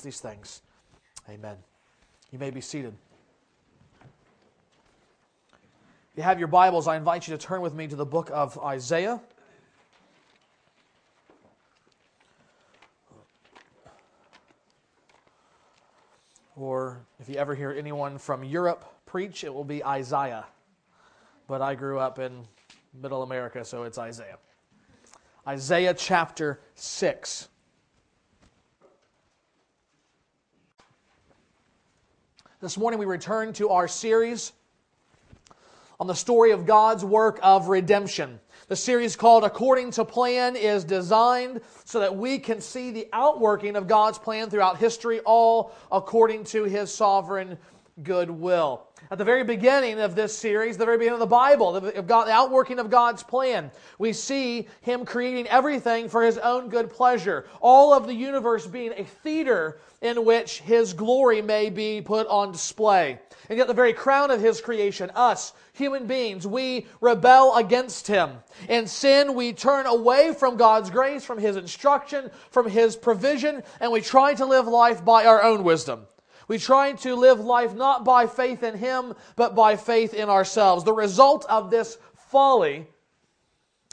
these things. Amen. You may be seated. If you have your Bibles, I invite you to turn with me to the book of Isaiah. Or if you ever hear anyone from Europe preach, it will be Isaiah. But I grew up in middle America, so it's Isaiah. Isaiah chapter 6. This morning we return to our series on the story of God's work of redemption. The series called According to Plan is designed so that we can see the outworking of God's plan throughout history, all according to His sovereign goodwill. At the very beginning of this series, the very beginning of the Bible, of God, the outworking of God's plan, we see Him creating everything for His own good pleasure. All of the universe being a theater in which His glory may be put on display. And yet, the very crown of His creation, us, human beings, we rebel against Him. In sin, we turn away from God's grace, from His instruction, from His provision, and we try to live life by our own wisdom. We try to live life not by faith in Him, but by faith in ourselves. The result of this folly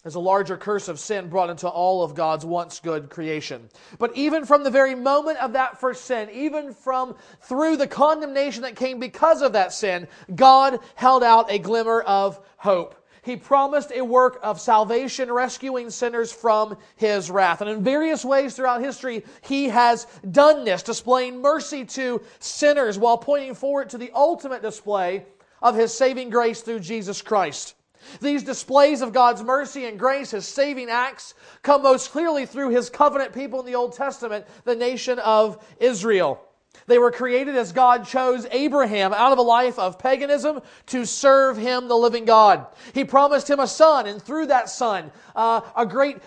is a larger curse of sin brought into all of God's once good creation. But even from the very moment of that first sin, even from through the condemnation that came because of that sin, God held out a glimmer of hope. He promised a work of salvation, rescuing sinners from his wrath. And in various ways throughout history, he has done this, displaying mercy to sinners while pointing forward to the ultimate display of his saving grace through Jesus Christ. These displays of God's mercy and grace, his saving acts, come most clearly through his covenant people in the Old Testament, the nation of Israel. They were created as God chose Abraham out of a life of paganism to serve him, the living God. He promised him a son, and through that son, uh, a great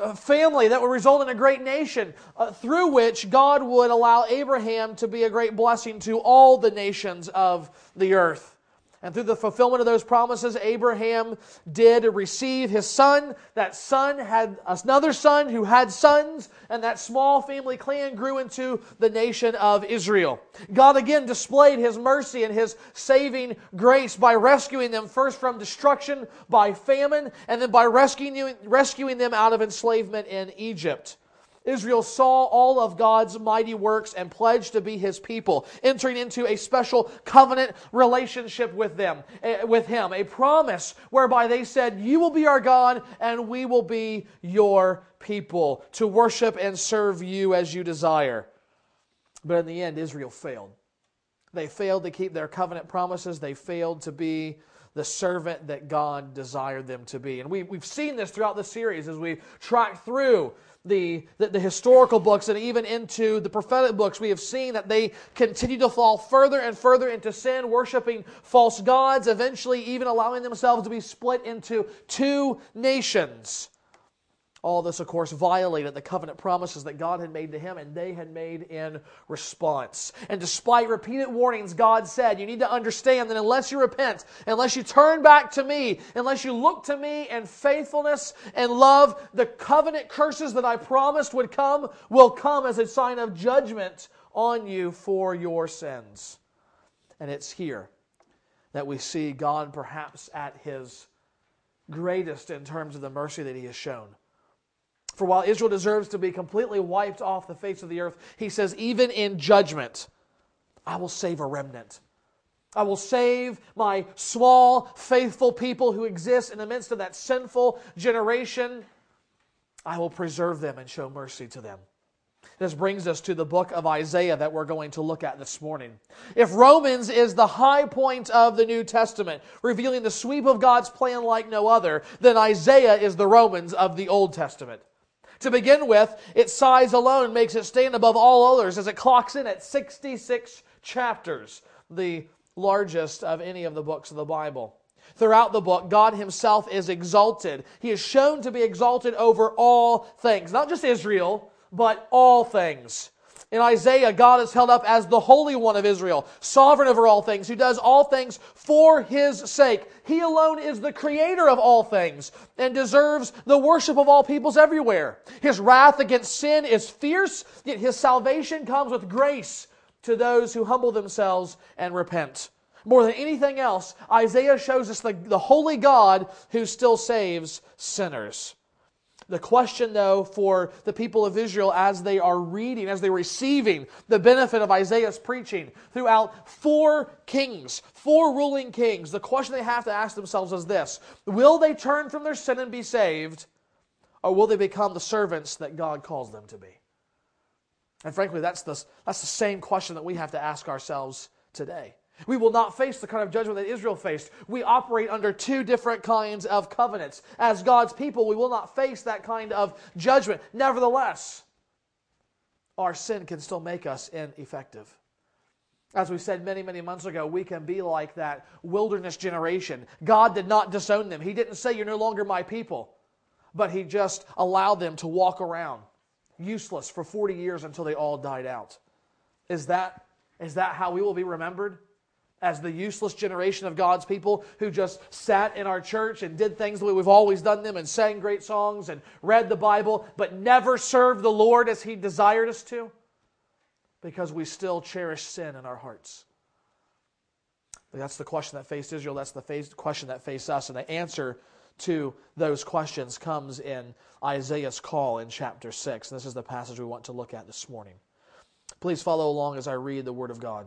uh, family that would result in a great nation, uh, through which God would allow Abraham to be a great blessing to all the nations of the earth. And through the fulfillment of those promises, Abraham did receive his son. That son had another son who had sons, and that small family clan grew into the nation of Israel. God again displayed his mercy and his saving grace by rescuing them first from destruction by famine, and then by rescuing, rescuing them out of enslavement in Egypt. Israel saw all of God's mighty works and pledged to be his people, entering into a special covenant relationship with them, eh, with him, a promise whereby they said, "You will be our God and we will be your people to worship and serve you as you desire." But in the end Israel failed. They failed to keep their covenant promises. They failed to be the servant that God desired them to be. And we, we've seen this throughout the series as we track through the, the, the, historical books and even into the prophetic books, we have seen that they continue to fall further and further into sin, worshiping false gods, eventually even allowing themselves to be split into two nations. All this, of course, violated the covenant promises that God had made to him and they had made in response. And despite repeated warnings, God said, You need to understand that unless you repent, unless you turn back to me, unless you look to me in faithfulness and love, the covenant curses that I promised would come will come as a sign of judgment on you for your sins. And it's here that we see God perhaps at his greatest in terms of the mercy that he has shown. For while Israel deserves to be completely wiped off the face of the earth, he says, even in judgment, I will save a remnant. I will save my small, faithful people who exist in the midst of that sinful generation. I will preserve them and show mercy to them. This brings us to the book of Isaiah that we're going to look at this morning. If Romans is the high point of the New Testament, revealing the sweep of God's plan like no other, then Isaiah is the Romans of the Old Testament. To begin with, its size alone makes it stand above all others as it clocks in at 66 chapters, the largest of any of the books of the Bible. Throughout the book, God Himself is exalted. He is shown to be exalted over all things, not just Israel, but all things. In Isaiah, God is held up as the Holy One of Israel, sovereign over all things, who does all things for His sake. He alone is the creator of all things and deserves the worship of all peoples everywhere. His wrath against sin is fierce, yet His salvation comes with grace to those who humble themselves and repent. More than anything else, Isaiah shows us the, the holy God who still saves sinners. The question, though, for the people of Israel as they are reading, as they're receiving the benefit of Isaiah's preaching throughout four kings, four ruling kings, the question they have to ask themselves is this Will they turn from their sin and be saved, or will they become the servants that God calls them to be? And frankly, that's the, that's the same question that we have to ask ourselves today. We will not face the kind of judgment that Israel faced. We operate under two different kinds of covenants. As God's people, we will not face that kind of judgment. Nevertheless, our sin can still make us ineffective. As we said many, many months ago, we can be like that wilderness generation. God did not disown them. He didn't say, You're no longer my people, but He just allowed them to walk around useless for 40 years until they all died out. Is that, is that how we will be remembered? As the useless generation of God's people who just sat in our church and did things the way we've always done them and sang great songs and read the Bible, but never served the Lord as He desired us to? Because we still cherish sin in our hearts. That's the question that faced Israel. That's the face, question that faced us. And the answer to those questions comes in Isaiah's call in chapter 6. And this is the passage we want to look at this morning. Please follow along as I read the Word of God.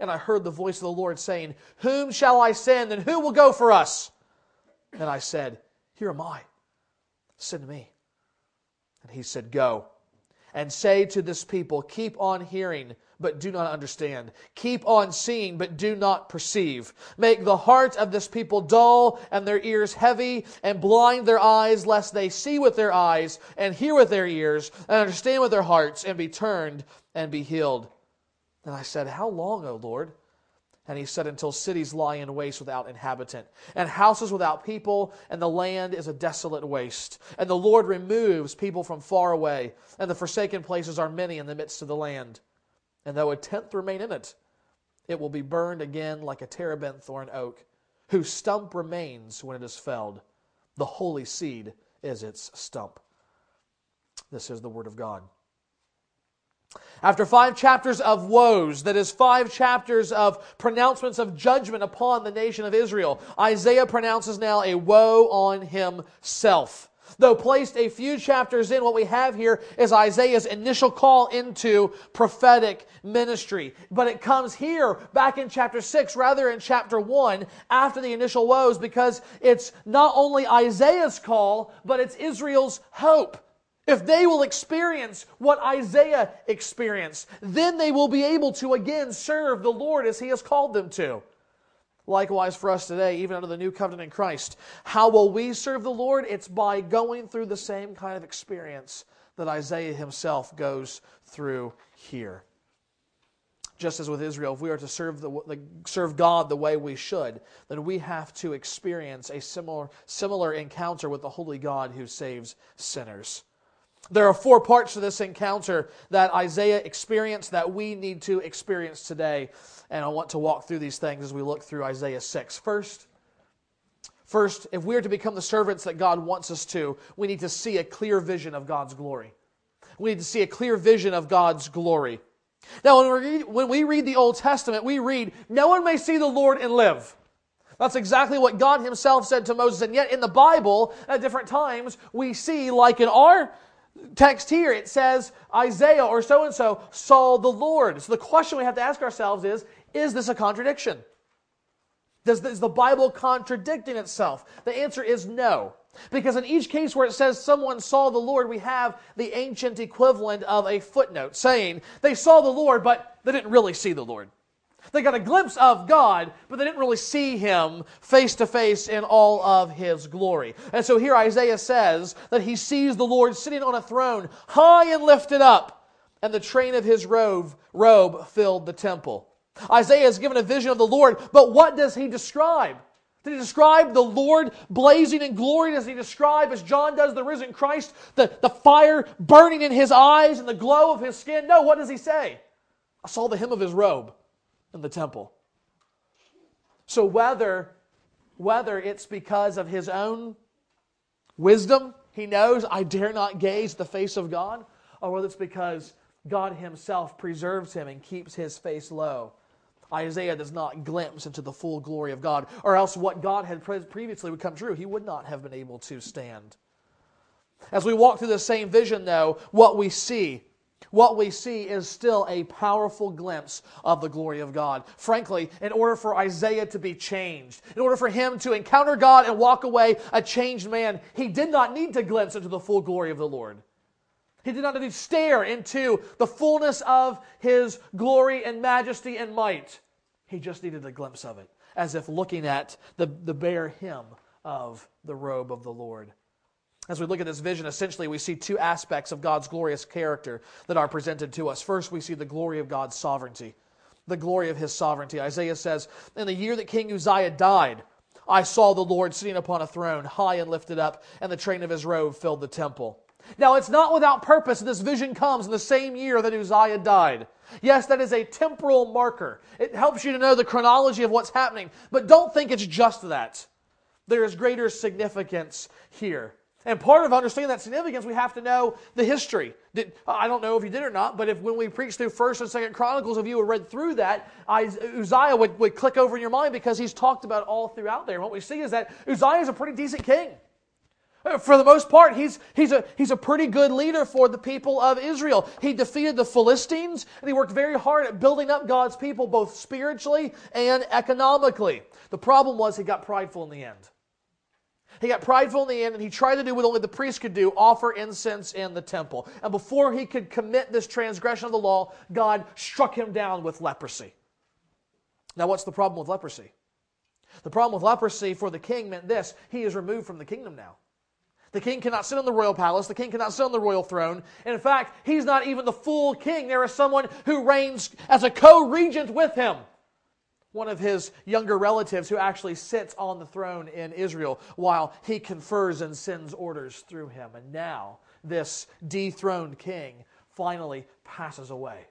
and I heard the voice of the Lord saying, Whom shall I send, and who will go for us? And I said, Here am I. Send me. And he said, Go and say to this people, Keep on hearing, but do not understand. Keep on seeing, but do not perceive. Make the heart of this people dull and their ears heavy, and blind their eyes, lest they see with their eyes, and hear with their ears, and understand with their hearts, and be turned and be healed. And I said, How long, O Lord? And he said, Until cities lie in waste without inhabitant, and houses without people, and the land is a desolate waste. And the Lord removes people from far away, and the forsaken places are many in the midst of the land. And though a tenth remain in it, it will be burned again like a terebinth or an oak, whose stump remains when it is felled. The holy seed is its stump. This is the word of God. After five chapters of woes, that is, five chapters of pronouncements of judgment upon the nation of Israel, Isaiah pronounces now a woe on himself. Though placed a few chapters in, what we have here is Isaiah's initial call into prophetic ministry. But it comes here, back in chapter 6, rather in chapter 1, after the initial woes, because it's not only Isaiah's call, but it's Israel's hope. If they will experience what Isaiah experienced, then they will be able to again serve the Lord as He has called them to. Likewise, for us today, even under the new covenant in Christ, how will we serve the Lord? It's by going through the same kind of experience that Isaiah himself goes through here. Just as with Israel, if we are to serve, the, serve God the way we should, then we have to experience a similar, similar encounter with the holy God who saves sinners. There are four parts to this encounter that Isaiah experienced that we need to experience today. And I want to walk through these things as we look through Isaiah 6. First, first, if we are to become the servants that God wants us to, we need to see a clear vision of God's glory. We need to see a clear vision of God's glory. Now, when we, read, when we read the Old Testament, we read, No one may see the Lord and live. That's exactly what God Himself said to Moses. And yet, in the Bible, at different times, we see, like in our text here, it says Isaiah or so and so saw the Lord. So the question we have to ask ourselves is Is this a contradiction? Does, is the Bible contradicting itself? The answer is no. Because in each case where it says someone saw the Lord, we have the ancient equivalent of a footnote saying they saw the Lord, but they didn't really see the Lord. They got a glimpse of God, but they didn't really see him face to face in all of his glory. And so here Isaiah says that he sees the Lord sitting on a throne, high and lifted up, and the train of his robe, robe filled the temple. Isaiah is given a vision of the Lord, but what does he describe? Did he describe the Lord blazing in glory? Does he describe, as John does, the risen Christ, the, the fire burning in his eyes and the glow of his skin? No, what does he say? I saw the hem of his robe in the temple. So whether, whether it's because of his own wisdom, he knows, I dare not gaze the face of God, or whether it's because God himself preserves him and keeps his face low Isaiah does not glimpse into the full glory of God, or else what God had previously would come true. He would not have been able to stand. As we walk through the same vision, though, what we see, what we see is still a powerful glimpse of the glory of God. Frankly, in order for Isaiah to be changed, in order for him to encounter God and walk away a changed man, he did not need to glimpse into the full glory of the Lord. He did not need to stare into the fullness of his glory and majesty and might. He just needed a glimpse of it, as if looking at the, the bare hem of the robe of the Lord. As we look at this vision, essentially we see two aspects of God's glorious character that are presented to us. First, we see the glory of God's sovereignty, the glory of his sovereignty. Isaiah says, In the year that King Uzziah died, I saw the Lord sitting upon a throne, high and lifted up, and the train of his robe filled the temple. Now, it's not without purpose this vision comes in the same year that Uzziah died. Yes, that is a temporal marker. It helps you to know the chronology of what's happening, but don't think it's just that. There is greater significance here. And part of understanding that significance, we have to know the history. Did, I don't know if you did or not, but if when we preach through First and Second Chronicles, if you had read through that, Uzziah would, would click over in your mind because he's talked about all throughout there. What we see is that Uzziah is a pretty decent king. Uh, for the most part, he's, he's, a, he's a pretty good leader for the people of Israel. He defeated the Philistines, and he worked very hard at building up God's people, both spiritually and economically. The problem was he got prideful in the end. He got prideful in the end, and he tried to do what only the priest could do offer incense in the temple. And before he could commit this transgression of the law, God struck him down with leprosy. Now, what's the problem with leprosy? The problem with leprosy for the king meant this he is removed from the kingdom now. The king cannot sit on the royal palace. The king cannot sit on the royal throne. And in fact, he's not even the full king. There is someone who reigns as a co regent with him. One of his younger relatives who actually sits on the throne in Israel while he confers and sends orders through him. And now, this dethroned king finally passes away.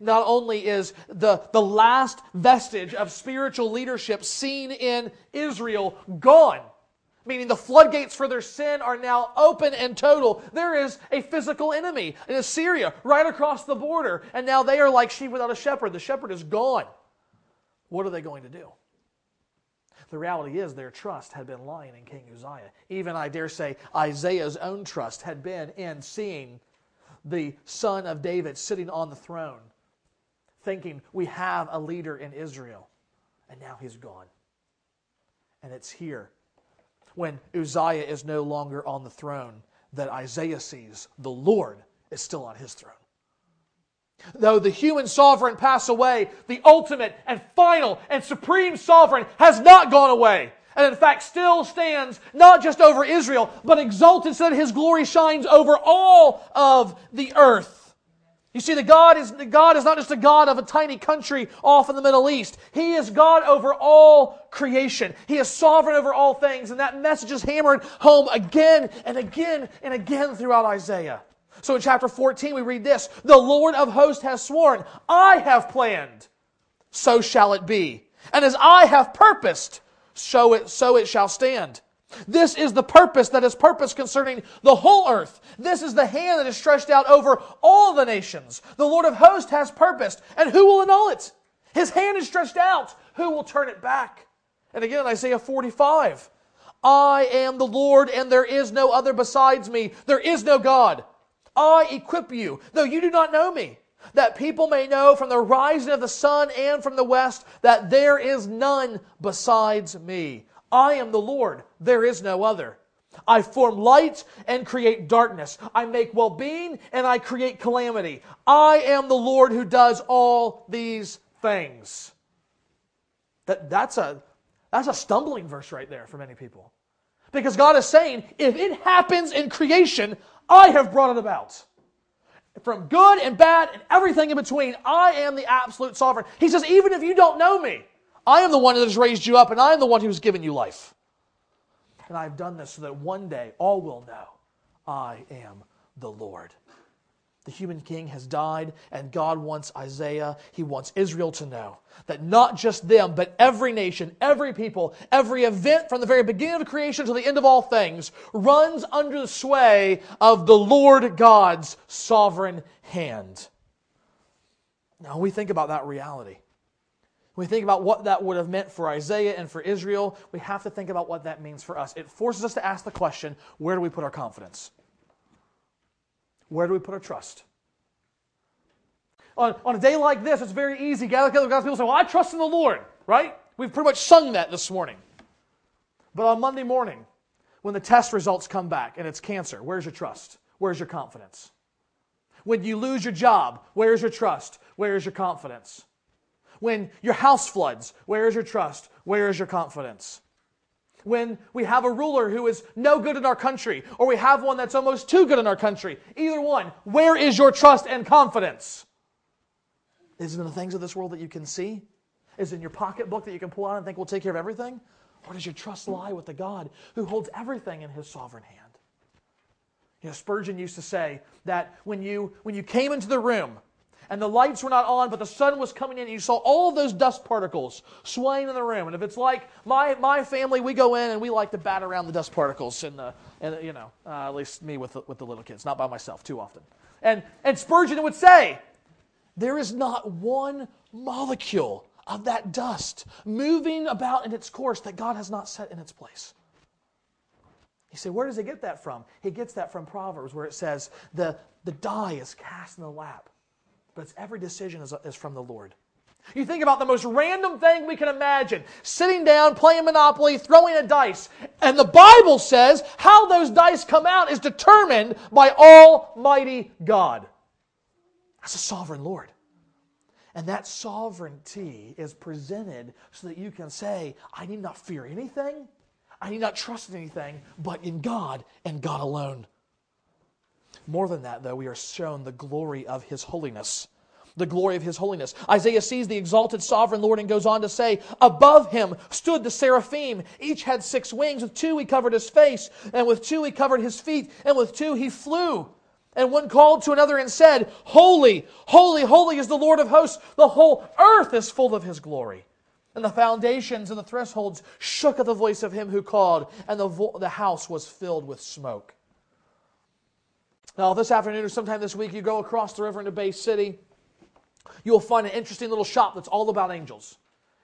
Not only is the, the last vestige of spiritual leadership seen in Israel gone, meaning the floodgates for their sin are now open and total. There is a physical enemy in Assyria right across the border, and now they are like sheep without a shepherd. The shepherd is gone. What are they going to do? The reality is their trust had been lying in King Uzziah. Even, I dare say, Isaiah's own trust had been in seeing the son of David sitting on the throne, thinking, we have a leader in Israel. And now he's gone. And it's here when Uzziah is no longer on the throne that Isaiah sees the Lord is still on his throne. Though the human sovereign pass away, the ultimate and final and supreme sovereign has not gone away. And in fact, still stands not just over Israel, but exalted so that his glory shines over all of the earth. You see, the God is, the God is not just a God of a tiny country off in the Middle East. He is God over all creation. He is sovereign over all things. And that message is hammered home again and again and again throughout Isaiah. So in chapter 14, we read this The Lord of hosts has sworn, I have planned, so shall it be. And as I have purposed, so it, so it shall stand. This is the purpose that is purpose concerning the whole earth. This is the hand that is stretched out over all the nations. The Lord of hosts has purposed, and who will annul it? His hand is stretched out. Who will turn it back? And again, Isaiah 45. I am the Lord, and there is no other besides me. There is no God. I equip you, though you do not know me, that people may know from the rising of the sun and from the west that there is none besides me. I am the Lord, there is no other. I form light and create darkness. I make well being and I create calamity. I am the Lord who does all these things. That, that's, a, that's a stumbling verse right there for many people. Because God is saying, if it happens in creation, I have brought it about. From good and bad and everything in between, I am the absolute sovereign. He says, even if you don't know me, I am the one that has raised you up, and I am the one who has given you life. And I've done this so that one day all will know I am the Lord. The human king has died, and God wants Isaiah, he wants Israel to know that not just them, but every nation, every people, every event from the very beginning of creation to the end of all things runs under the sway of the Lord God's sovereign hand. Now, we think about that reality we think about what that would have meant for Isaiah and for Israel, we have to think about what that means for us. It forces us to ask the question where do we put our confidence? Where do we put our trust? On, on a day like this, it's very easy. Gather together God's people say, Well, I trust in the Lord, right? We've pretty much sung that this morning. But on Monday morning, when the test results come back and it's cancer, where's your trust? Where's your confidence? When you lose your job, where's your trust? Where's your confidence? When your house floods, where is your trust? Where is your confidence? When we have a ruler who is no good in our country, or we have one that's almost too good in our country, either one, where is your trust and confidence? Is it in the things of this world that you can see? Is it in your pocketbook that you can pull out and think we'll take care of everything? Or does your trust lie with the God who holds everything in his sovereign hand? You know, Spurgeon used to say that when you, when you came into the room, and the lights were not on, but the sun was coming in, and you saw all those dust particles swaying in the room. And if it's like my, my family, we go in and we like to bat around the dust particles, and, the, and you know, uh, at least me with the, with the little kids, not by myself too often. And, and Spurgeon would say, there is not one molecule of that dust moving about in its course that God has not set in its place. He said, where does he get that from? He gets that from Proverbs, where it says, the, the die is cast in the lap but it's every decision is, is from the Lord. You think about the most random thing we can imagine sitting down, playing Monopoly, throwing a dice. And the Bible says how those dice come out is determined by Almighty God. That's a sovereign Lord. And that sovereignty is presented so that you can say, I need not fear anything, I need not trust in anything, but in God and God alone. More than that, though, we are shown the glory of his holiness. The glory of his holiness. Isaiah sees the exalted sovereign Lord and goes on to say, Above him stood the seraphim. Each had six wings. With two he covered his face, and with two he covered his feet, and with two he flew. And one called to another and said, Holy, holy, holy is the Lord of hosts. The whole earth is full of his glory. And the foundations and the thresholds shook at the voice of him who called, and the, vo- the house was filled with smoke. Now, this afternoon or sometime this week, you go across the river into Bay City, you'll find an interesting little shop that's all about angels.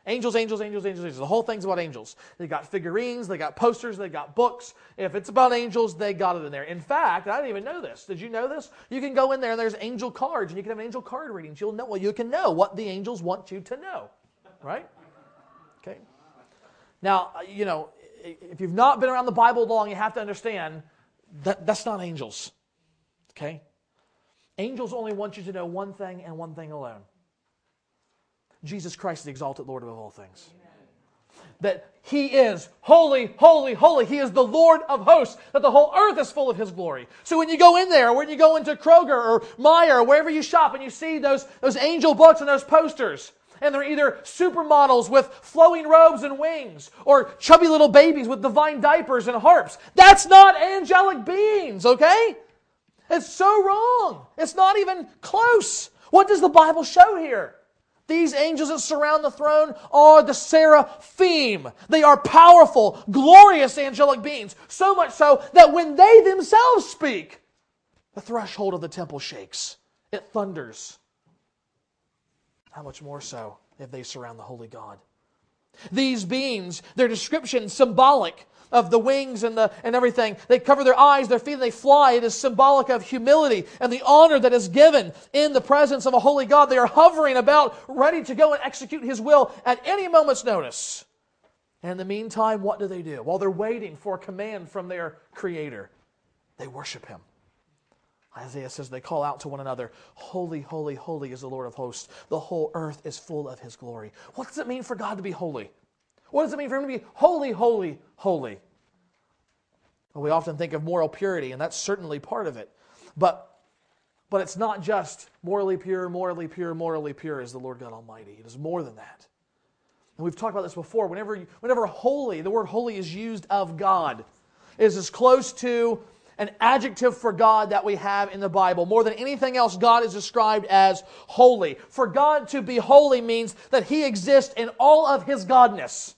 Angels, angels, angels, angels, angels. The whole thing's about angels. They got figurines, they got posters, they got books. If it's about angels, they got it in there. In fact, I didn't even know this. Did you know this? You can go in there and there's angel cards, and you can have angel card readings. You'll know well, you can know what the angels want you to know. Right? Okay. Now, you know, if you've not been around the Bible long, you have to understand that that's not angels. Okay? Angels only want you to know one thing and one thing alone Jesus Christ, the exalted Lord of all things. That He is holy, holy, holy. He is the Lord of hosts. That the whole earth is full of His glory. So when you go in there, when you go into Kroger or Meijer or wherever you shop and you see those, those angel books and those posters, and they're either supermodels with flowing robes and wings or chubby little babies with divine diapers and harps. That's not angelic beings, okay? It's so wrong. It's not even close. What does the Bible show here? These angels that surround the throne are the seraphim. They are powerful, glorious angelic beings. So much so that when they themselves speak, the threshold of the temple shakes, it thunders. How much more so if they surround the holy God? These beings, their description symbolic of the wings and, the, and everything. They cover their eyes, their feet, and they fly. It is symbolic of humility and the honor that is given in the presence of a holy God. They are hovering about, ready to go and execute His will at any moment's notice. And in the meantime, what do they do? While they're waiting for a command from their Creator, they worship Him. Isaiah says they call out to one another, Holy, holy, holy is the Lord of hosts. The whole earth is full of his glory. What does it mean for God to be holy? What does it mean for him to be holy, holy, holy? Well, we often think of moral purity, and that's certainly part of it. But, but it's not just morally pure, morally pure, morally pure is the Lord God Almighty. It is more than that. And we've talked about this before. Whenever, whenever holy, the word holy is used of God, is as close to an adjective for God that we have in the Bible. More than anything else, God is described as holy. For God to be holy means that He exists in all of His godness.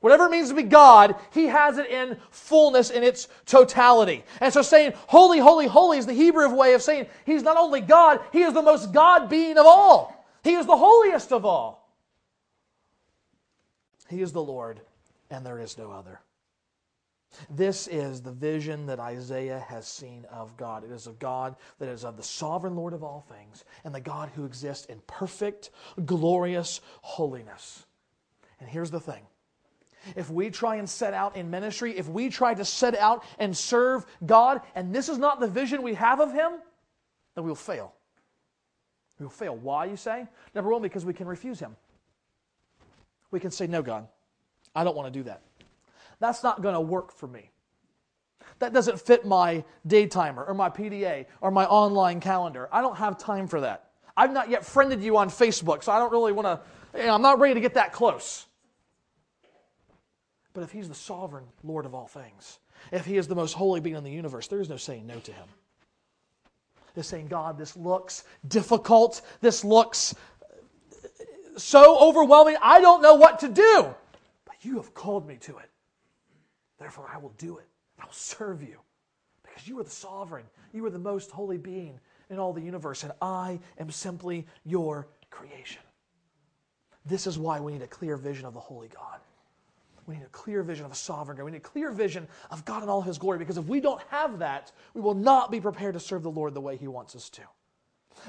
Whatever it means to be God, He has it in fullness, in its totality. And so saying holy, holy, holy is the Hebrew way of saying He's not only God, He is the most God being of all. He is the holiest of all. He is the Lord, and there is no other. This is the vision that Isaiah has seen of God. It is of God that is of the sovereign Lord of all things and the God who exists in perfect, glorious holiness. And here's the thing if we try and set out in ministry, if we try to set out and serve God, and this is not the vision we have of Him, then we'll fail. We'll fail. Why, you say? Number one, because we can refuse Him. We can say, No, God, I don't want to do that. That's not going to work for me. That doesn't fit my day timer or my PDA or my online calendar. I don't have time for that. I've not yet friended you on Facebook, so I don't really want to, you know, I'm not ready to get that close. But if He's the sovereign Lord of all things, if He is the most holy being in the universe, there is no saying no to Him. It's saying, God, this looks difficult. This looks so overwhelming. I don't know what to do. But you have called me to it. Therefore, I will do it. I will serve you because you are the sovereign. You are the most holy being in all the universe, and I am simply your creation. This is why we need a clear vision of the holy God. We need a clear vision of a sovereign God. We need a clear vision of God in all his glory because if we don't have that, we will not be prepared to serve the Lord the way he wants us to.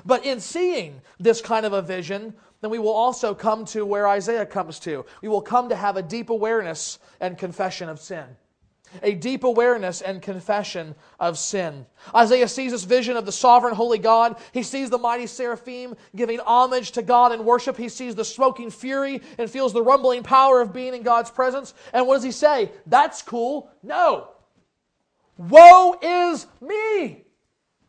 But in seeing this kind of a vision, then we will also come to where Isaiah comes to. We will come to have a deep awareness and confession of sin. A deep awareness and confession of sin. Isaiah sees this vision of the sovereign holy God. He sees the mighty seraphim giving homage to God in worship. He sees the smoking fury and feels the rumbling power of being in God's presence. And what does he say? That's cool. No. Woe is me,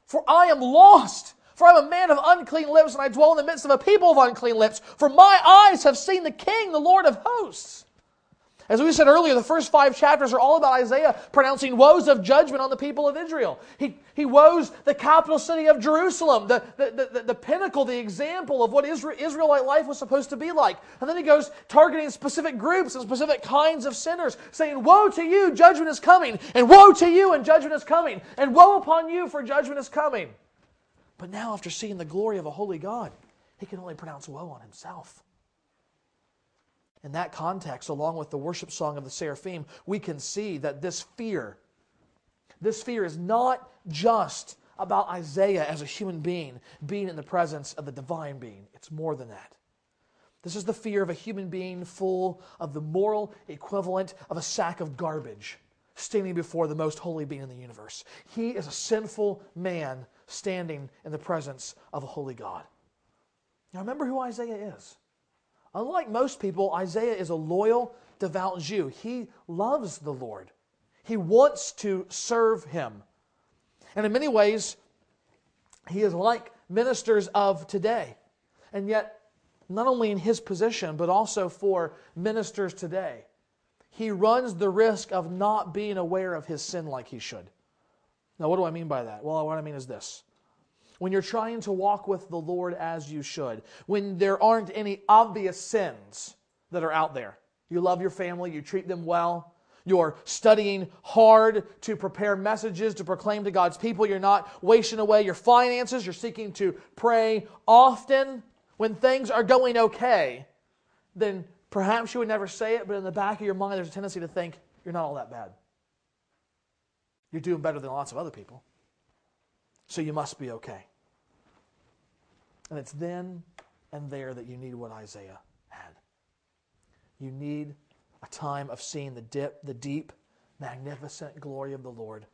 for I am lost. For I am a man of unclean lips, and I dwell in the midst of a people of unclean lips. For my eyes have seen the King, the Lord of hosts. As we said earlier, the first five chapters are all about Isaiah pronouncing woes of judgment on the people of Israel. He, he woes the capital city of Jerusalem, the, the, the, the pinnacle, the example of what Israel, Israelite life was supposed to be like. And then he goes targeting specific groups and specific kinds of sinners, saying, Woe to you, judgment is coming, and woe to you, and judgment is coming, and woe upon you, for judgment is coming. But now, after seeing the glory of a holy God, he can only pronounce woe on himself. In that context, along with the worship song of the seraphim, we can see that this fear, this fear is not just about Isaiah as a human being being in the presence of the divine being. It's more than that. This is the fear of a human being full of the moral equivalent of a sack of garbage standing before the most holy being in the universe. He is a sinful man standing in the presence of a holy God. Now remember who Isaiah is. Unlike most people, Isaiah is a loyal, devout Jew. He loves the Lord, he wants to serve him. And in many ways, he is like ministers of today. And yet, not only in his position, but also for ministers today, he runs the risk of not being aware of his sin like he should. Now, what do I mean by that? Well, what I mean is this. When you're trying to walk with the Lord as you should, when there aren't any obvious sins that are out there. You love your family, you treat them well, you're studying hard to prepare messages to proclaim to God's people. You're not wasting away your finances. You're seeking to pray often. When things are going okay, then perhaps you would never say it, but in the back of your mind, there's a tendency to think you're not all that bad. You're doing better than lots of other people. So you must be okay. And it's then and there that you need what Isaiah had. You need a time of seeing the, dip, the deep, magnificent glory of the Lord.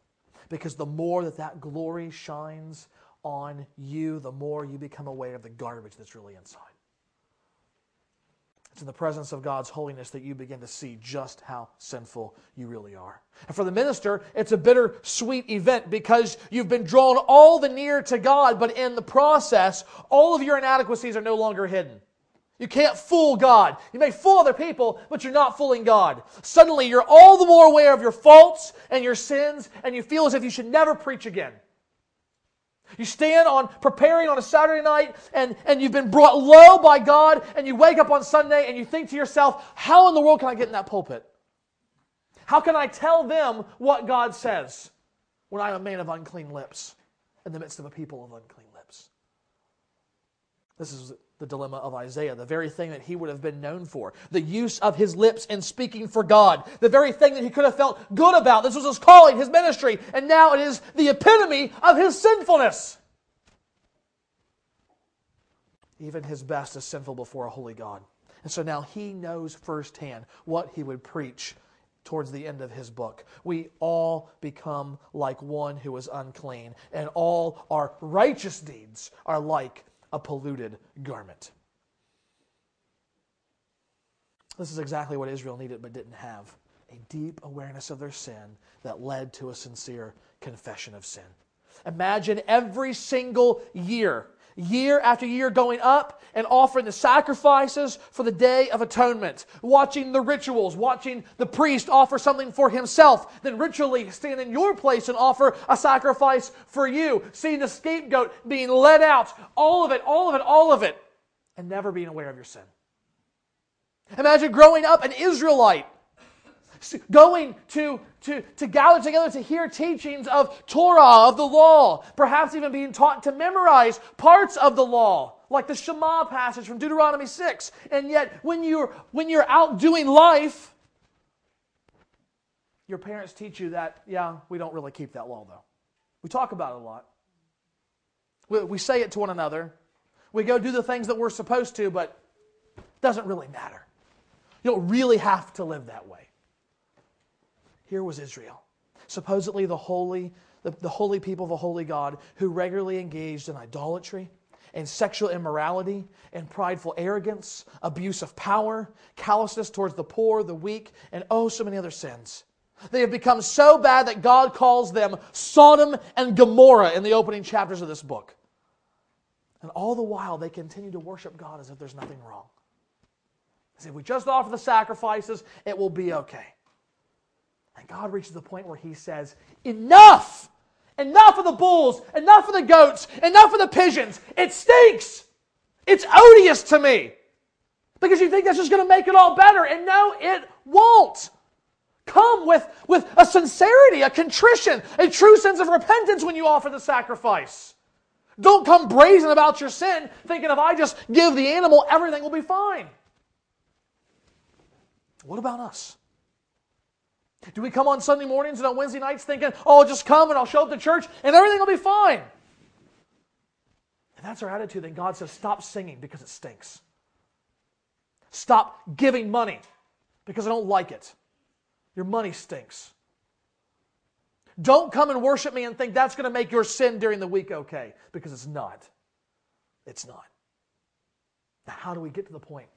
Because the more that that glory shines on you, the more you become aware of the garbage that's really inside. It's in the presence of God's holiness that you begin to see just how sinful you really are. And for the minister, it's a bitter sweet event because you've been drawn all the near to God, but in the process, all of your inadequacies are no longer hidden. You can't fool God. You may fool other people, but you're not fooling God. Suddenly, you're all the more aware of your faults and your sins, and you feel as if you should never preach again. You stand on preparing on a Saturday night, and, and you've been brought low by God, and you wake up on Sunday and you think to yourself, How in the world can I get in that pulpit? How can I tell them what God says when I'm a man of unclean lips in the midst of a people of unclean lips? This is the dilemma of Isaiah, the very thing that he would have been known for. The use of his lips in speaking for God. The very thing that he could have felt good about. This was his calling, his ministry, and now it is the epitome of his sinfulness. Even his best is sinful before a holy God. And so now he knows firsthand what he would preach towards the end of his book. We all become like one who is unclean, and all our righteous deeds are like a polluted garment. This is exactly what Israel needed but didn't have a deep awareness of their sin that led to a sincere confession of sin. Imagine every single year, year after year, going up and offering the sacrifices for the Day of Atonement, watching the rituals, watching the priest offer something for himself, then ritually stand in your place and offer a sacrifice for you, seeing the scapegoat being led out, all of it, all of it, all of it, and never being aware of your sin. Imagine growing up an Israelite going to, to, to gather together to hear teachings of Torah, of the law, perhaps even being taught to memorize parts of the law, like the Shema passage from Deuteronomy 6. And yet, when you're, when you're out doing life, your parents teach you that, yeah, we don't really keep that law, though. We talk about it a lot. We, we say it to one another. We go do the things that we're supposed to, but it doesn't really matter. You don't really have to live that way. Here was Israel, supposedly the holy, the, the holy people of a holy God who regularly engaged in idolatry and sexual immorality and prideful arrogance, abuse of power, callousness towards the poor, the weak, and oh, so many other sins. They have become so bad that God calls them Sodom and Gomorrah in the opening chapters of this book. And all the while, they continue to worship God as if there's nothing wrong. As if we just offer the sacrifices, it will be okay. And God reaches the point where He says, Enough! Enough of the bulls, enough of the goats, enough of the pigeons. It stinks. It's odious to me. Because you think that's just going to make it all better. And no, it won't. Come with, with a sincerity, a contrition, a true sense of repentance when you offer the sacrifice. Don't come brazen about your sin, thinking if I just give the animal, everything will be fine. What about us? Do we come on Sunday mornings and on Wednesday nights thinking, oh, I'll just come and I'll show up to church and everything will be fine? And that's our attitude, then God says, stop singing because it stinks. Stop giving money because I don't like it. Your money stinks. Don't come and worship me and think that's going to make your sin during the week okay because it's not. It's not. Now, how do we get to the point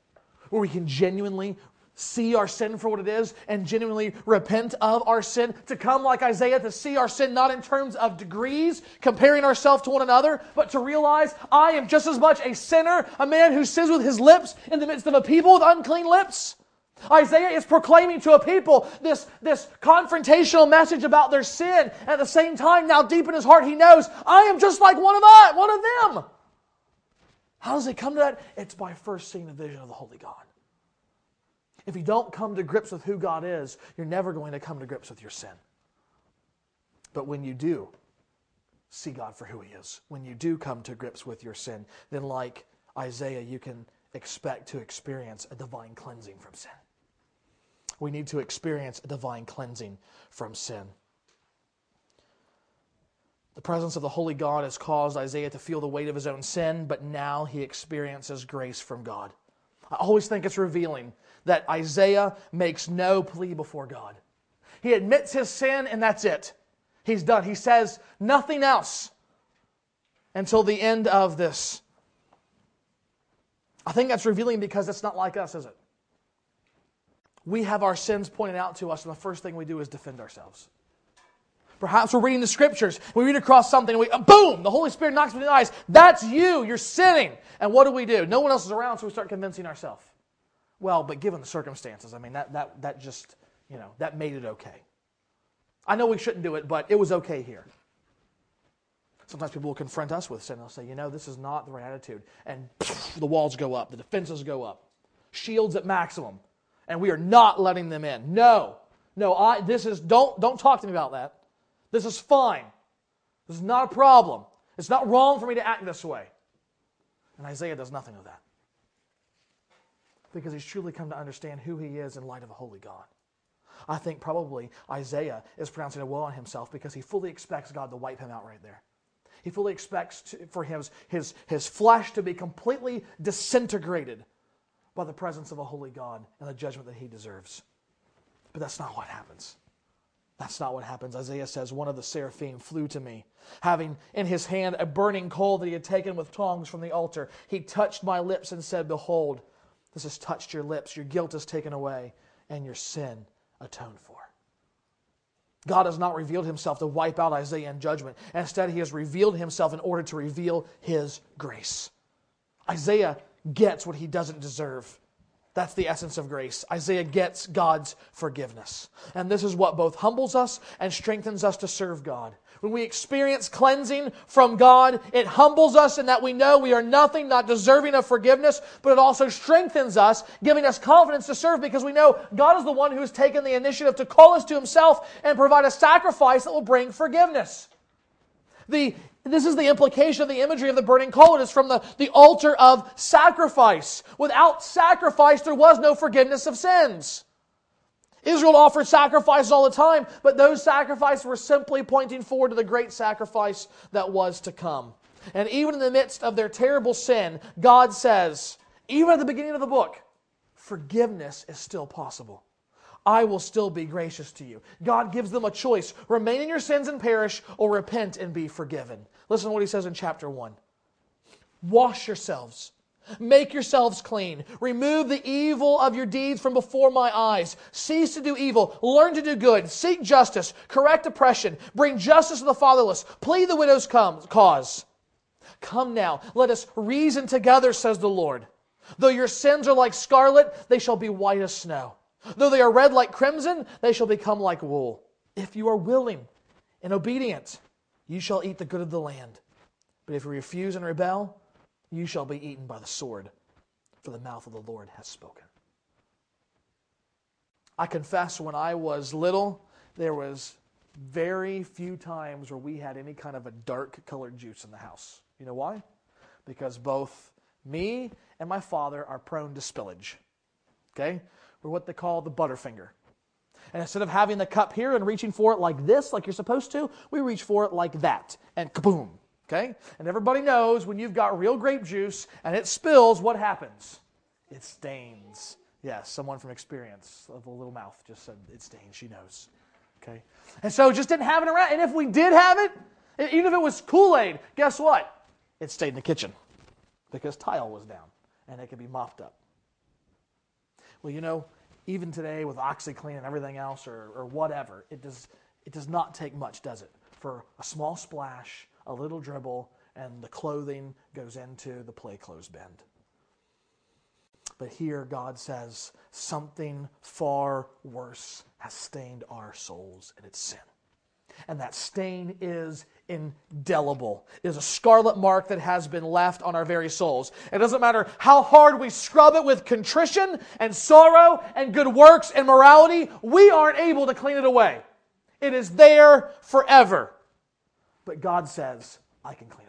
where we can genuinely see our sin for what it is and genuinely repent of our sin, to come like Isaiah, to see our sin not in terms of degrees, comparing ourselves to one another, but to realize I am just as much a sinner, a man who sins with his lips in the midst of a people with unclean lips. Isaiah is proclaiming to a people this, this confrontational message about their sin. At the same time, now deep in his heart, he knows, I am just like one of us, one of them. How does he come to that? It's by first seeing the vision of the Holy God. If you don't come to grips with who God is, you're never going to come to grips with your sin. But when you do see God for who He is, when you do come to grips with your sin, then, like Isaiah, you can expect to experience a divine cleansing from sin. We need to experience a divine cleansing from sin. The presence of the Holy God has caused Isaiah to feel the weight of his own sin, but now he experiences grace from God. I always think it's revealing that Isaiah makes no plea before God. He admits his sin, and that's it. He's done. He says nothing else until the end of this. I think that's revealing because it's not like us, is it? We have our sins pointed out to us, and the first thing we do is defend ourselves. Perhaps we're reading the scriptures. We read across something, and we, uh, boom, the Holy Spirit knocks me in the eyes. That's you. You're sinning. And what do we do? No one else is around, so we start convincing ourselves. Well, but given the circumstances, I mean, that, that, that just, you know, that made it okay. I know we shouldn't do it, but it was okay here. Sometimes people will confront us with sin. They'll say, you know, this is not the right attitude. And the walls go up, the defenses go up, shields at maximum. And we are not letting them in. No, no, I, this is, don't, don't talk to me about that. This is fine. This is not a problem. It's not wrong for me to act this way. And Isaiah does nothing of that. Because he's truly come to understand who he is in light of a holy God. I think probably Isaiah is pronouncing a woe on himself because he fully expects God to wipe him out right there. He fully expects to, for his, his, his flesh to be completely disintegrated by the presence of a holy God and the judgment that he deserves. But that's not what happens. That's not what happens. Isaiah says, One of the seraphim flew to me, having in his hand a burning coal that he had taken with tongs from the altar. He touched my lips and said, Behold, this has touched your lips. Your guilt is taken away, and your sin atoned for. God has not revealed himself to wipe out Isaiah in judgment. Instead, he has revealed himself in order to reveal his grace. Isaiah gets what he doesn't deserve. That's the essence of grace. Isaiah gets God's forgiveness. And this is what both humbles us and strengthens us to serve God. When we experience cleansing from God, it humbles us in that we know we are nothing, not deserving of forgiveness, but it also strengthens us, giving us confidence to serve because we know God is the one who has taken the initiative to call us to himself and provide a sacrifice that will bring forgiveness. The this is the implication of the imagery of the burning coal. It is from the, the altar of sacrifice. Without sacrifice, there was no forgiveness of sins. Israel offered sacrifices all the time, but those sacrifices were simply pointing forward to the great sacrifice that was to come. And even in the midst of their terrible sin, God says, even at the beginning of the book, forgiveness is still possible. I will still be gracious to you. God gives them a choice remain in your sins and perish, or repent and be forgiven. Listen to what he says in chapter 1 Wash yourselves. Make yourselves clean. Remove the evil of your deeds from before my eyes. Cease to do evil. Learn to do good. Seek justice. Correct oppression. Bring justice to the fatherless. Plead the widow's cause. Come now, let us reason together, says the Lord. Though your sins are like scarlet, they shall be white as snow. Though they are red like crimson, they shall become like wool. If you are willing and obedient, you shall eat the good of the land. But if you refuse and rebel, you shall be eaten by the sword, for the mouth of the Lord has spoken. I confess when I was little, there was very few times where we had any kind of a dark colored juice in the house. You know why? Because both me and my father are prone to spillage. Okay? Or what they call the butterfinger. And instead of having the cup here and reaching for it like this, like you're supposed to, we reach for it like that. And kaboom. Okay? And everybody knows when you've got real grape juice and it spills, what happens? It stains. Yes, someone from experience of a little mouth just said it stains. She knows. Okay? And so just didn't have it around. And if we did have it, even if it was Kool Aid, guess what? It stayed in the kitchen because tile was down and it could be mopped up. Well, you know, even today with OxiClean and everything else or, or whatever, it does, it does not take much, does it? For a small splash, a little dribble, and the clothing goes into the play clothes bin. But here God says something far worse has stained our souls, and it's sin. And that stain is indelible. It is a scarlet mark that has been left on our very souls. It doesn't matter how hard we scrub it with contrition and sorrow and good works and morality, we aren't able to clean it away. It is there forever. But God says, I can clean it.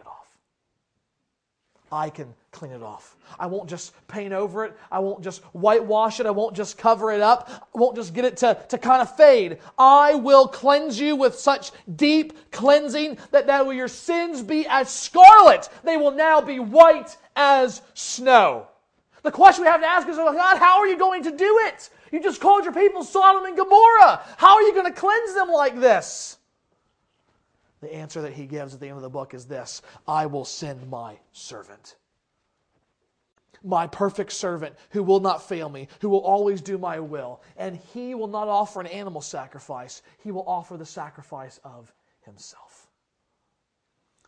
I can clean it off. I won't just paint over it. I won't just whitewash it. I won't just cover it up. I won't just get it to, to kind of fade. I will cleanse you with such deep cleansing that now your sins be as scarlet. They will now be white as snow. The question we have to ask is, oh God, how are you going to do it? You just called your people Sodom and Gomorrah. How are you going to cleanse them like this? The answer that he gives at the end of the book is this I will send my servant my perfect servant who will not fail me, who will always do my will. And he will not offer an animal sacrifice, he will offer the sacrifice of himself.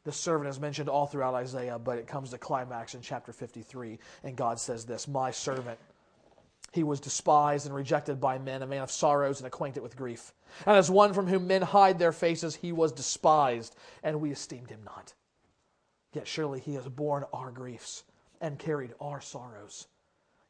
The servant is mentioned all throughout Isaiah, but it comes to climax in chapter 53, and God says this My servant, he was despised and rejected by men, a man of sorrows and acquainted with grief. And as one from whom men hide their faces, he was despised, and we esteemed him not. Yet surely he has borne our griefs and carried our sorrows.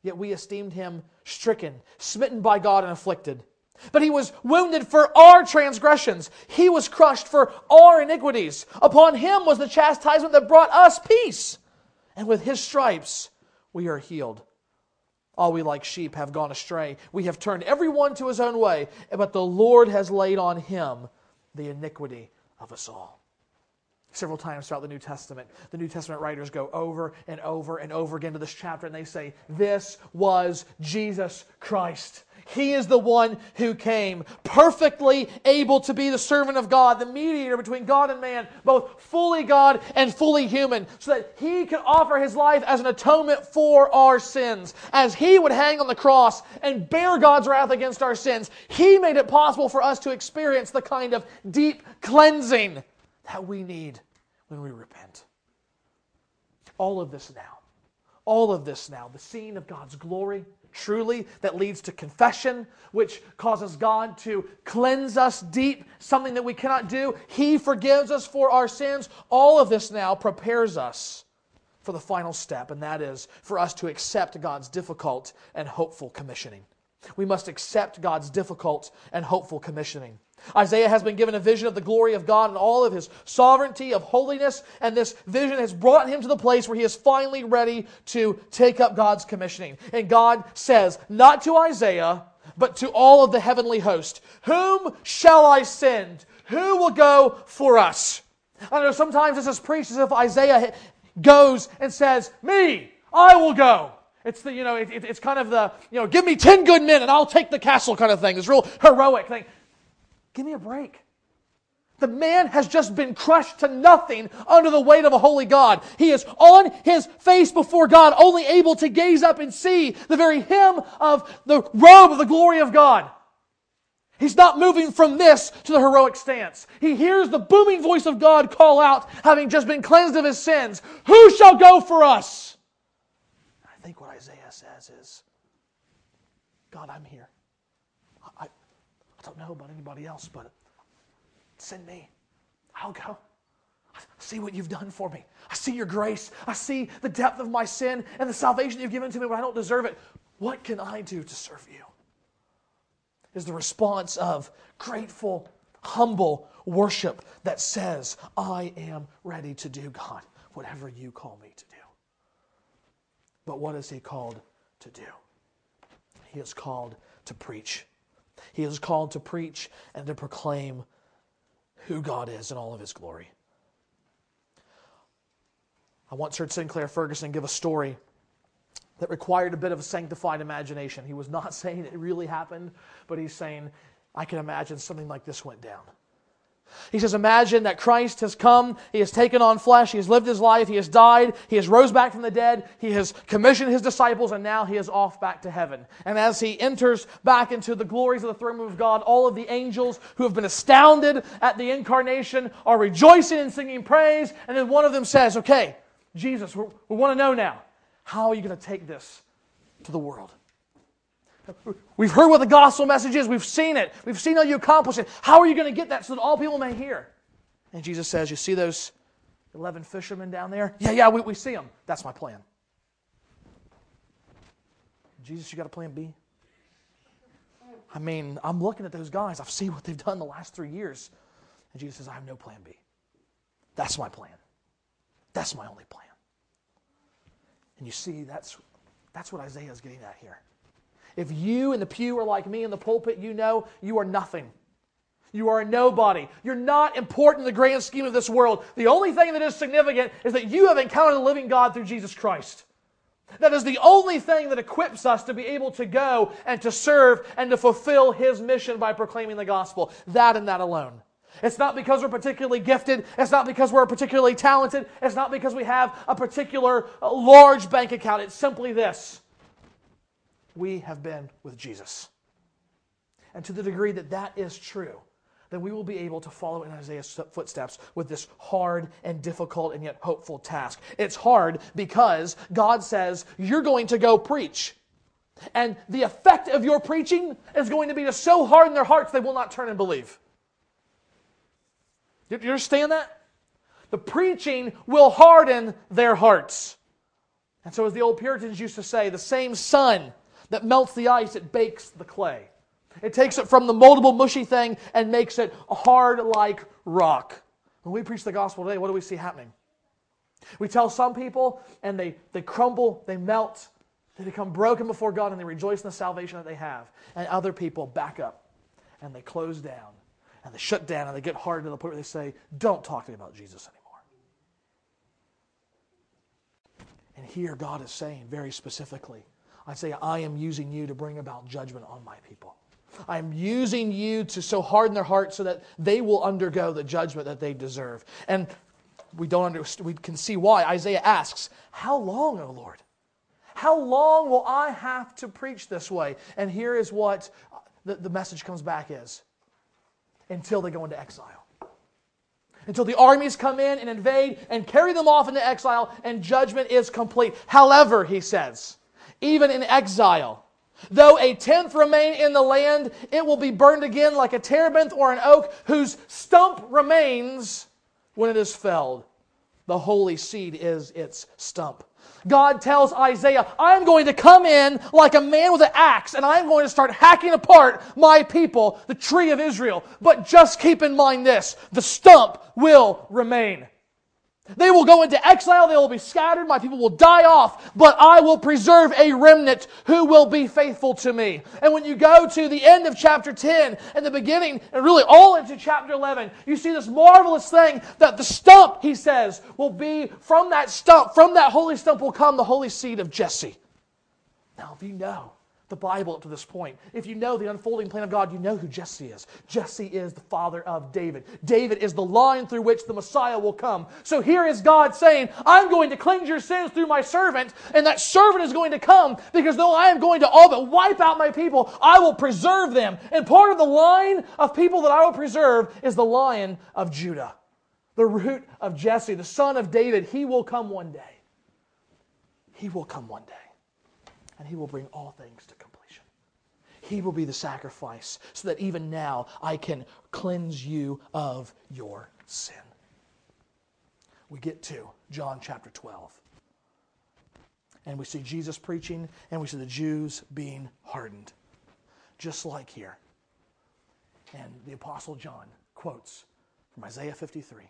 Yet we esteemed him stricken, smitten by God, and afflicted. But he was wounded for our transgressions. He was crushed for our iniquities. Upon him was the chastisement that brought us peace. And with his stripes we are healed. All we like sheep have gone astray. We have turned every one to his own way, but the Lord has laid on him the iniquity of us all several times throughout the New Testament. The New Testament writers go over and over and over again to this chapter and they say, This was Jesus Christ. He is the one who came, perfectly able to be the servant of God, the mediator between God and man, both fully God and fully human, so that he could offer his life as an atonement for our sins. As he would hang on the cross and bear God's wrath against our sins, he made it possible for us to experience the kind of deep cleansing that we need when we repent. All of this now, all of this now, the scene of God's glory, truly, that leads to confession, which causes God to cleanse us deep, something that we cannot do. He forgives us for our sins. All of this now prepares us for the final step, and that is for us to accept God's difficult and hopeful commissioning. We must accept God's difficult and hopeful commissioning. Isaiah has been given a vision of the glory of God and all of his sovereignty, of holiness, and this vision has brought him to the place where he is finally ready to take up God's commissioning. And God says, not to Isaiah, but to all of the heavenly host, Whom shall I send? Who will go for us? I know sometimes this is preached as if Isaiah goes and says, Me, I will go. It's the, you know, it, it, it's kind of the, you know, give me 10 good men and I'll take the castle kind of thing. This real heroic thing. Give me a break. The man has just been crushed to nothing under the weight of a holy God. He is on his face before God, only able to gaze up and see the very hem of the robe of the glory of God. He's not moving from this to the heroic stance. He hears the booming voice of God call out, having just been cleansed of his sins, Who shall go for us? I think what Isaiah says is, God, I'm here. Don't know about anybody else, but send me. I'll go. I see what you've done for me. I see your grace. I see the depth of my sin and the salvation you've given to me when I don't deserve it. What can I do to serve you? Is the response of grateful, humble worship that says, I am ready to do, God, whatever you call me to do. But what is He called to do? He is called to preach. He is called to preach and to proclaim who God is in all of his glory. I once heard Sinclair Ferguson give a story that required a bit of a sanctified imagination. He was not saying it really happened, but he's saying, I can imagine something like this went down. He says, Imagine that Christ has come, He has taken on flesh, He has lived His life, He has died, He has rose back from the dead, He has commissioned His disciples, and now He is off back to heaven. And as He enters back into the glories of the throne of God, all of the angels who have been astounded at the incarnation are rejoicing and singing praise. And then one of them says, Okay, Jesus, we want to know now, how are you going to take this to the world. We've heard what the gospel message is. We've seen it. We've seen how you accomplish it. How are you going to get that so that all people may hear? And Jesus says, You see those 11 fishermen down there? Yeah, yeah, we, we see them. That's my plan. Jesus, you got a plan B? I mean, I'm looking at those guys. I've seen what they've done the last three years. And Jesus says, I have no plan B. That's my plan. That's my only plan. And you see, that's, that's what Isaiah is getting at here. If you in the pew are like me in the pulpit, you know you are nothing. You are a nobody. You're not important in the grand scheme of this world. The only thing that is significant is that you have encountered the living God through Jesus Christ. That is the only thing that equips us to be able to go and to serve and to fulfill His mission by proclaiming the gospel. That and that alone. It's not because we're particularly gifted. It's not because we're particularly talented. It's not because we have a particular uh, large bank account. It's simply this we have been with Jesus. And to the degree that that is true, then we will be able to follow in Isaiah's footsteps with this hard and difficult and yet hopeful task. It's hard because God says, You're going to go preach. And the effect of your preaching is going to be to so harden their hearts they will not turn and believe. You understand that? The preaching will harden their hearts. And so, as the old Puritans used to say, the same sun that melts the ice, it bakes the clay. It takes it from the moldable, mushy thing and makes it hard like rock. When we preach the gospel today, what do we see happening? We tell some people and they, they crumble, they melt, they become broken before God and they rejoice in the salvation that they have. And other people back up and they close down and they shut down and they get hard to the point where they say, Don't talk to me about Jesus anymore. And here God is saying very specifically, I say, I am using you to bring about judgment on my people. I'm using you to so harden their hearts so that they will undergo the judgment that they deserve. And we don't understand, we can see why. Isaiah asks, How long, O Lord? How long will I have to preach this way? And here is what the, the message comes back is until they go into exile. Until the armies come in and invade and carry them off into exile and judgment is complete. However, he says, even in exile. Though a tenth remain in the land, it will be burned again like a terebinth or an oak whose stump remains when it is felled. The holy seed is its stump. God tells Isaiah, I'm going to come in like a man with an axe and I'm going to start hacking apart my people, the tree of Israel. But just keep in mind this the stump will remain. They will go into exile, they will be scattered, my people will die off, but I will preserve a remnant who will be faithful to me. And when you go to the end of chapter 10 and the beginning, and really all into chapter 11, you see this marvelous thing that the stump, he says, will be from that stump, from that holy stump will come the holy seed of Jesse. Now, if you know the Bible up to this point. If you know the unfolding plan of God, you know who Jesse is. Jesse is the father of David. David is the line through which the Messiah will come. So here is God saying, I'm going to cleanse your sins through my servant, and that servant is going to come because though I am going to all but wipe out my people, I will preserve them. And part of the line of people that I will preserve is the lion of Judah, the root of Jesse, the son of David. He will come one day. He will come one day and he will bring all things to completion. He will be the sacrifice so that even now I can cleanse you of your sin. We get to John chapter 12. And we see Jesus preaching, and we see the Jews being hardened, just like here. And the Apostle John quotes from Isaiah 53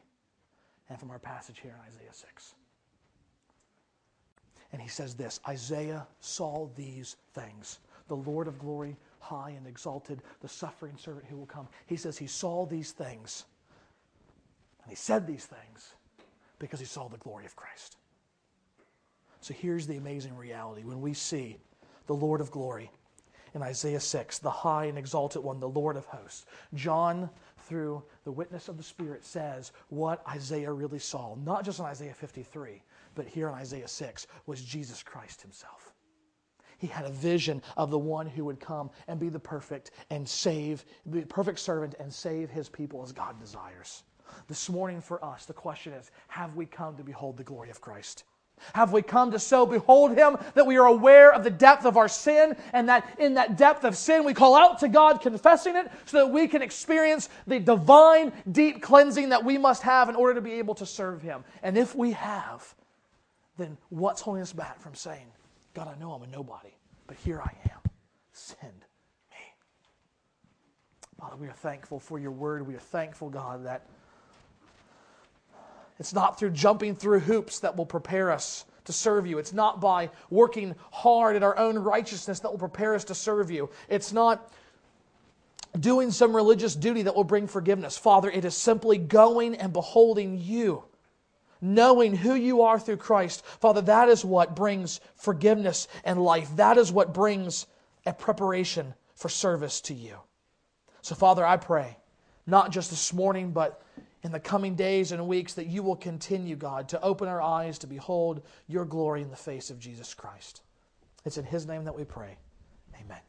and from our passage here in Isaiah 6. And he says this Isaiah saw these things. The Lord of glory, high and exalted, the suffering servant who will come. He says he saw these things. And he said these things because he saw the glory of Christ. So here's the amazing reality. When we see the Lord of glory in Isaiah 6, the high and exalted one, the Lord of hosts, John, through the witness of the Spirit, says what Isaiah really saw, not just in Isaiah 53, but here in Isaiah 6 was Jesus Christ himself. He had a vision of the one who would come and be the perfect and save, the perfect servant and save his people as God desires. This morning for us, the question is have we come to behold the glory of Christ? Have we come to so behold Him that we are aware of the depth of our sin and that in that depth of sin we call out to God, confessing it, so that we can experience the divine, deep cleansing that we must have in order to be able to serve Him? And if we have, then what's holding us back from saying, God, I know I'm a nobody, but here I am. Send me. Father, we are thankful for your word. We are thankful, God, that it's not through jumping through hoops that will prepare us to serve you. It's not by working hard at our own righteousness that will prepare us to serve you. It's not doing some religious duty that will bring forgiveness. Father, it is simply going and beholding you, knowing who you are through Christ. Father, that is what brings forgiveness and life. That is what brings a preparation for service to you. So, Father, I pray, not just this morning, but in the coming days and weeks that you will continue, God, to open our eyes to behold your glory in the face of Jesus Christ. It's in his name that we pray. Amen.